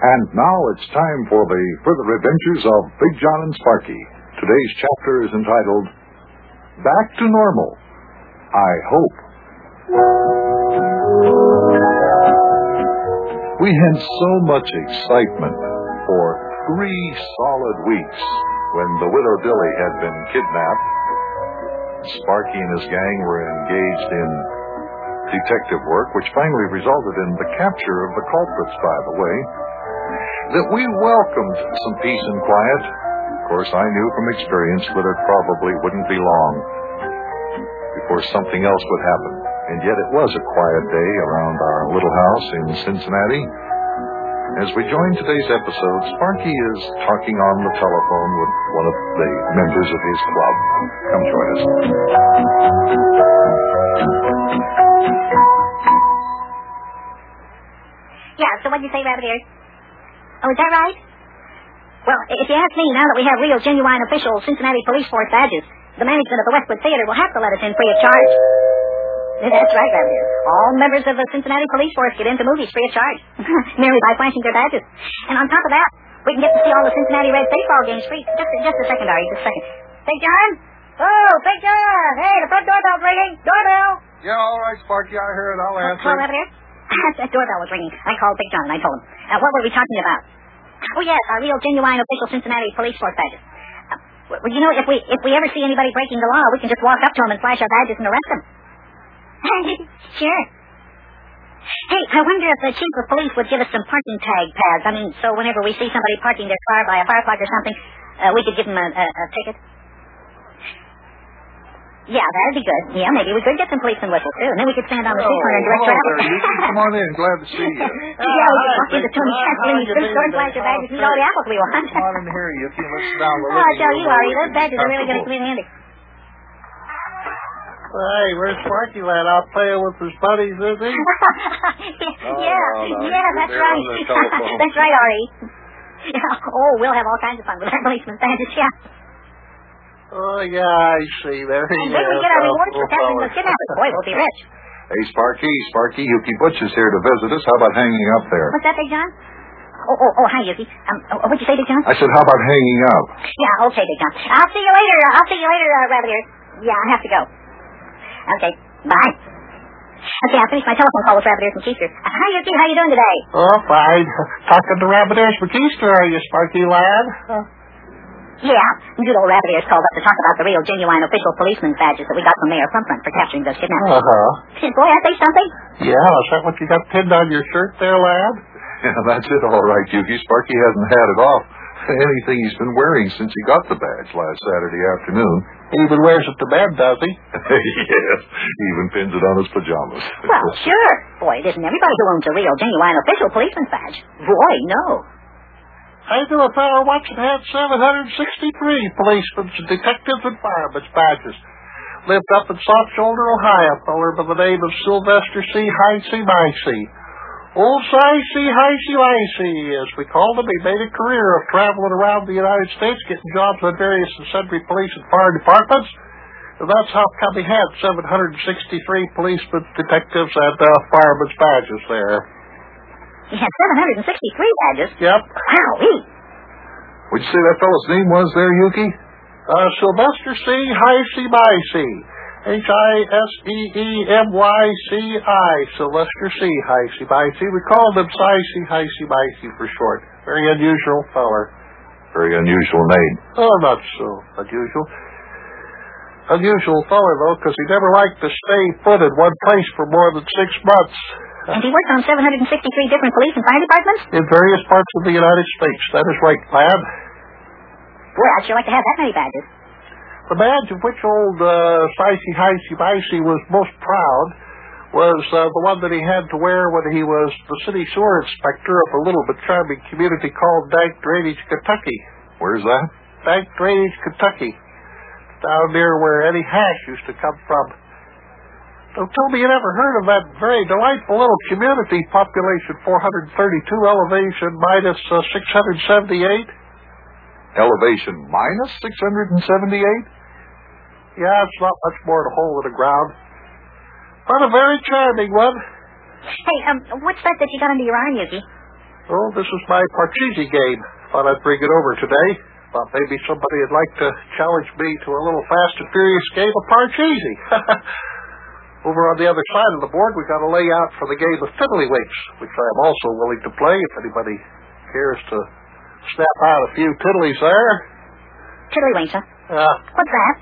And now it's time for the further adventures of Big John and Sparky. Today's chapter is entitled Back to Normal. I hope. We had so much excitement for three solid weeks when the widow Dilly had been kidnapped. Sparky and his gang were engaged in detective work, which finally resulted in the capture of the culprits, by the way, that we welcomed some peace and quiet. Of course, I knew from experience that it probably wouldn't be long before something else would happen. And yet it was a quiet day around our little house in Cincinnati. As we join today's episode, Sparky is talking on the telephone with one of the members of his club. Come join us. Yeah, so what'd you say, Rabbit Ears? Oh, is that right? Well, if you ask me, now that we have real, genuine, official Cincinnati Police Force badges, the management of the Westwood Theater will have to let us in free of charge. That's right, Rabbit Ears. All members of the Cincinnati Police Force get into movies free of charge, merely by flashing their badges. And on top of that, we can get to see all the Cincinnati Reds baseball games free. Just, just a second, Ari, just a second. Big John? Oh, Big John! Hey, the front doorbell's ringing. Doorbell! Yeah, all right, Sparky, I hear it. I'll answer. Hello, Rabbit That doorbell was ringing. I called Big John and I told him. Uh, what were we talking about? Oh yes, our real genuine official Cincinnati police force badges. Uh, well, you know, if we if we ever see anybody breaking the law, we can just walk up to them and flash our badges and arrest them. sure. Hey, I wonder if the chief of police would give us some parking tag pads. I mean, so whenever we see somebody parking their car by a fire or something, uh, we could give them a, a, a ticket. Yeah, that'd be good. Yeah, maybe we could get some policeman whistles too, and then we could stand on the street corner and direct oh, traffic. Come on in. Glad to see you. yeah, we could walk into Tony Chaplin, Good Fruit Store, and flash your badges, and all the apples we want. Come on in here, you can let's down. We're Oh, tell you, here. those badges are really going to come in handy. Hey, where's Sparky lad? Out playing with his buddies, is he? yeah, no, yeah, that's right. the that's right, Ari. Oh, we'll have all kinds of fun with our policeman's badges, yeah. Oh, yeah, I see. There he And is. then we get our Oh, rewards for fella. those kidnappers. Boy, we'll be rich. Hey, Sparky, Sparky, Ukey Butch is here to visit us. How about hanging up there? What's that, Big John? Oh, oh, oh, hi, Ukey. Um, oh, what'd you say, Big John? I said, how about hanging up? Yeah, okay, Big John. I'll see you later. I'll see you later, uh, Rabbit Ears. Yeah, I have to go. Okay, bye. Okay, I finished my telephone call with Rabbit Ears and Keister. Uh, hi, Ukey. How you doing today? Oh, fine. Talking to Rabbit Ears McKeester, are you, Sparky lad? Huh? Yeah, good old Rabbit Ears called up to talk about the real, genuine, official policeman's badges that we got from Mayor Plumfront for capturing those kidnappers. Uh-huh. Boy, I say something. Yeah, is that what you got pinned on your shirt there, lad? Yeah, that's it, all right, Ukey. Sparky hasn't had it off. Anything he's been wearing since he got the badge last Saturday afternoon. He even wears it to bed, does he? yes, he even pins it on his pajamas. Well, sure. Boy, it isn't everybody who owns a real, genuine, official policeman's badge. Boy, no. A fellow once had 763 policemen, detectives, and firemen's badges. Lived up in Soft Shoulder, Ohio, a feller by the name of Sylvester C. Hicey Micey. Old Sicey Hicey Micey, as we called him, he made a career of traveling around the United States, getting jobs on various and sundry police and fire departments. And that's how come he had 763 policemen, detectives, and uh, firemen's badges there. He had 763 badges. Yep. Wowee. Would you say that fellow's name was there, Ukey? Uh, Sylvester C. Hicey Micey. H-I-S-E-E-M-Y-C-I. Sylvester C. Hicey Micey. We called him Cicey Hicey Micey for short. Very unusual feller. Very unusual name. Oh, not so unusual. Unusual feller, though, because he never liked to stay put in one place for more than six months. And he worked on 763 different police and fire departments? In various parts of the United States. That is right, lad. Boy, I'd sure like to have that many badges. The badge of which old uh, Cicey Hicey Micey was most proud was uh, the one that he had to wear when he was the city sewer inspector of a little but charming community called Dank Drainage, Kentucky. Where's that? Dank Drainage, Kentucky. Down near where Eddie Hash used to come from. Don't tell me you never heard of that very delightful little community, population 432, elevation minus uh, 678. Elevation minus 678? Yeah, it's not much more than a hole in the ground. But a very charming one. Hey, um, what's that that you got under your arm, Ukey? Oh, this is my Parcheesi game. Thought I'd bring it over today. Thought maybe somebody would like to challenge me to a little fast and furious game of Parcheesi. over on the other side of the board, we've got a layout for the game of Tiddlywinks, which I am also willing to play if anybody cares to snap out a few tiddlies there. Tiddlywinks, huh? Uh, What's that?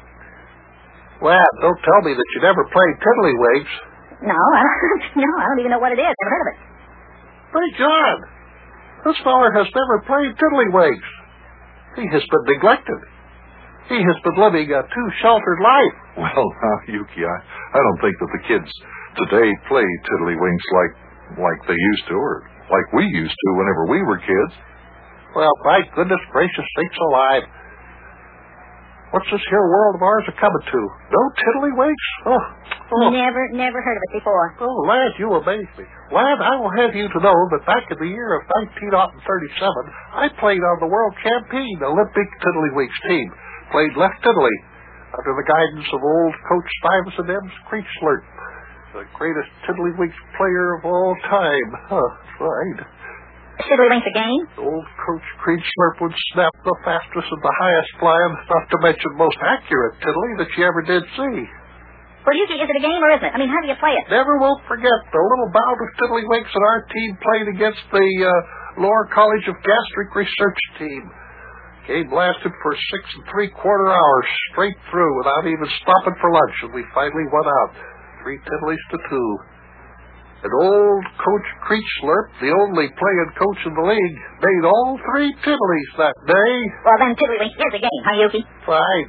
Well, don't tell me that you never played Tiddlywinks. No, I don't, no, I don't even know what it is. Never heard of it. Hey, John, this feller has never played Tiddlywinks. He has been neglected. He has been living a too sheltered life. Well, now, Ukey, I, I don't think that the kids today play tiddlywinks like like they used to, or like we used to whenever we were kids. Well, my goodness gracious sakes alive. What's this here world of ours a coming to? No tiddlywinks? Oh, oh. Never, never heard of it before. Oh, lad, you amaze me. Lad, I will have you to know that back in the year of 1937, I played on the world champion Olympic Tiddlywinks team. Played left tiddly under the guidance of old Coach Stuyvesant M. Creechler, the greatest Tiddlywinks player of all time. Huh, right. Tiddlywinks a game? Old Coach Creechler would snap the fastest and the highest flying, not to mention most accurate tiddly that you ever did see. Well, Ukey, is it a game or isn't it? I mean, how do you play it? Never will forget the little bout of tiddlywinks that our team played against the uh, Lower College of Gastric Research team. Game lasted for six and three quarter hours straight through without even stopping for lunch, and we finally won out. Three tiddlies to two. And old Coach Creechler, the only playing coach in the league, made all three tiddlies that day. Well, then Tiddlywinks is a game, huh, Ukey? Fine.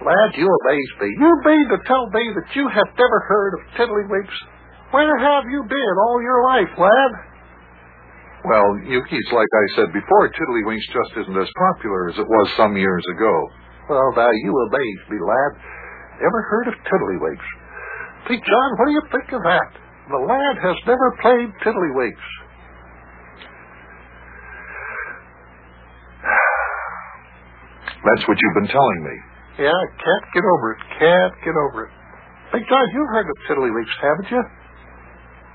Lad, you amaze me. You mean to tell me that you have never heard of tiddlywinks? Where have you been all your life, lad? Well, Ukey, it's like I said before, tiddlywinks just isn't as popular as it was some years ago. Well, now you amaze me, lad. Ever heard of tiddlywinks. Think, John, what do you think of that? The lad has never played tiddlywinks. That's what you've been telling me. Yeah, I can't get over it. Can't get over it. Think, John, you've heard of tiddlywinks, haven't you?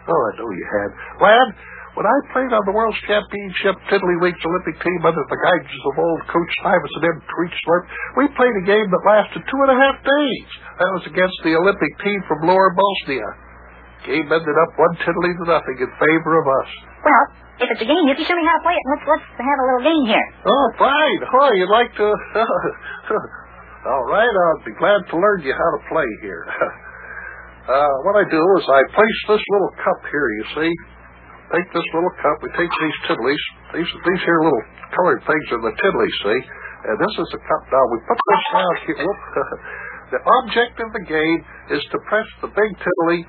Oh, I know you had. Lad, when I played on the World Championship Tiddlywinks Olympic team under the guidance of old Coach Stuyvesant and M. Creechler, we played a game that lasted two and a half days. That was against the Olympic team from Lower Bosnia. Game ended up one tiddly to nothing in favor of us. Well, if it's a game, you can show me how to play it. Let's let's have a little game here. Oh, fine. Oh, you'd like to... All right, I'll be glad to learn you how to play here. uh, what I do is I place this little cup here, you see. Take this little cup, we take these tiddlies. These, these here little colored things are the tiddlies, see? And this is the cup. Now, we put this down here. Whoop. the object of the game is to press the big tiddly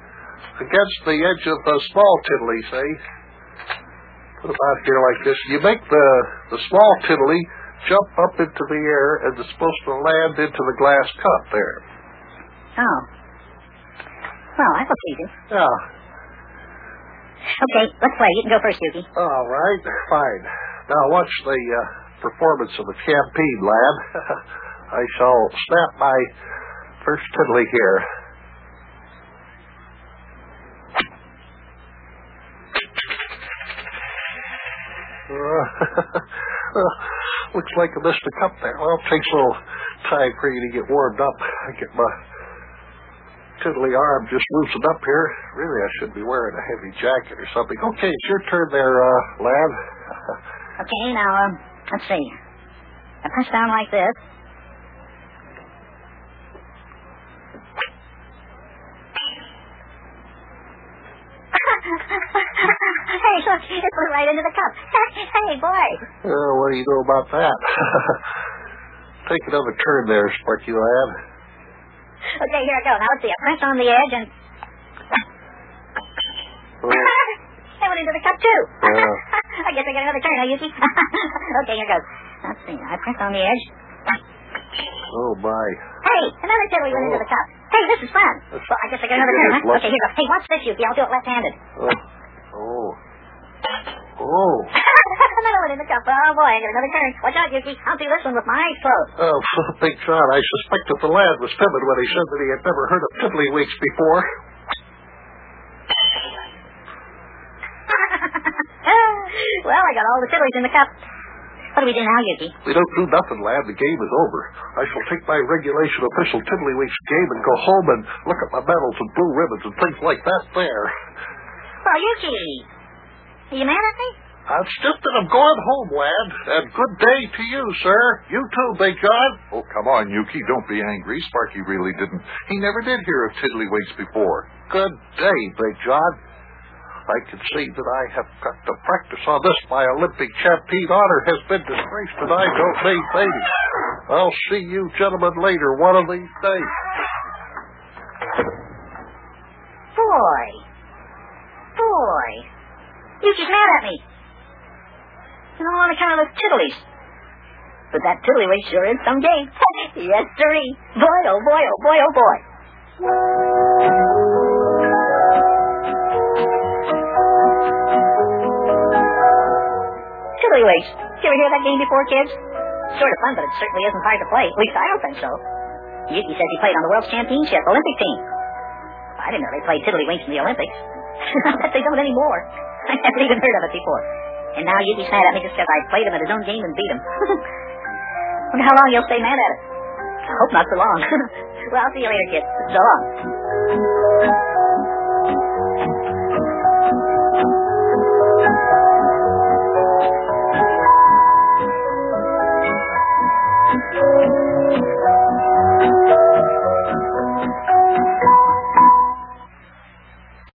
against the edge of the small tiddly, see? Put them out here like this. You make the, the small tiddly jump up into the air and it's supposed to land into the glass cup there. Oh. Well, that looks easy. Yeah. Okay, let's play. You can go first, Ukey. All right. Fine. Now watch the uh, performance of the champagne, lad. I shall snap my first tiddly here. Uh, looks like I missed a cup there. Well, it takes a little time for you to get warmed up. I get my tiddly arm just loosened up here. Really, I should be wearing a heavy jacket or something. Okay, it's your turn there, uh, lad. Okay, now, um, let's see. I press down like this. hey, look, it flew right into the cup. hey, boy. Uh, what do you know about that? Take another turn there, Sparky lad. Okay, here I go. Now, let's see. I press on the edge and... Mm-hmm. Oh, it went into the cup, too. Yeah. Mm-hmm. I guess I got another turn, huh, Ukey? okay, here goes. Let's see. I press on the edge. oh my. Hey, another tiddly went into the oh. cup. Hey, this is fun. Well, I guess I got another turn, huh? Okay, here goes. Hey, watch this, Ukey. I'll do it left-handed. Oh. Oh. Oh. in the cup. Oh, boy, I got another turn. Watch out, Ukey. I'll do this one with my eyes closed. Oh, Big John, I suspect that the lad was timid when he said that he had never heard of tiddlywinks before. Well, I got all the tiddlies in the cup. What do we do now, Ukey? We don't do nothing, lad. The game is over. I shall take my regulation official Tiddlywinks game and go home and look at my medals and blue ribbons and things like that there. Well, Ukey, are you mad at me? That's just that I'm going home, lad. And good day to you, sir. You too, Big John. Oh, come on, Ukey. Don't be angry. Sparky really didn't. He never did hear of Tiddlywinks before. Good day, Big John. I can see that I have got to practice on this. My Olympic champion honor has been disgraced, and I don't need babies. I'll see you gentlemen later one of these days. Boy. Boy. Ukey's mad at me. And all on account of those tiddlies. But that tiddlywink sure is some game. yes, sirree. Boy, oh boy, oh boy, oh boy. Tiddlywinks. Did you ever hear that game before, kids? Sort of fun, but it certainly isn't hard to play. At least I don't think so. Ukey says he played on the World Championship Olympic team. I didn't know they played Tiddlywinks in the Olympics. I bet they don't anymore. I haven't even heard of it before. And now Ukey's mad at me just because I played him at his own game and beat him. Wonder how long he'll stay mad at it. I hope not so long. well, I'll see you later, kids. So long.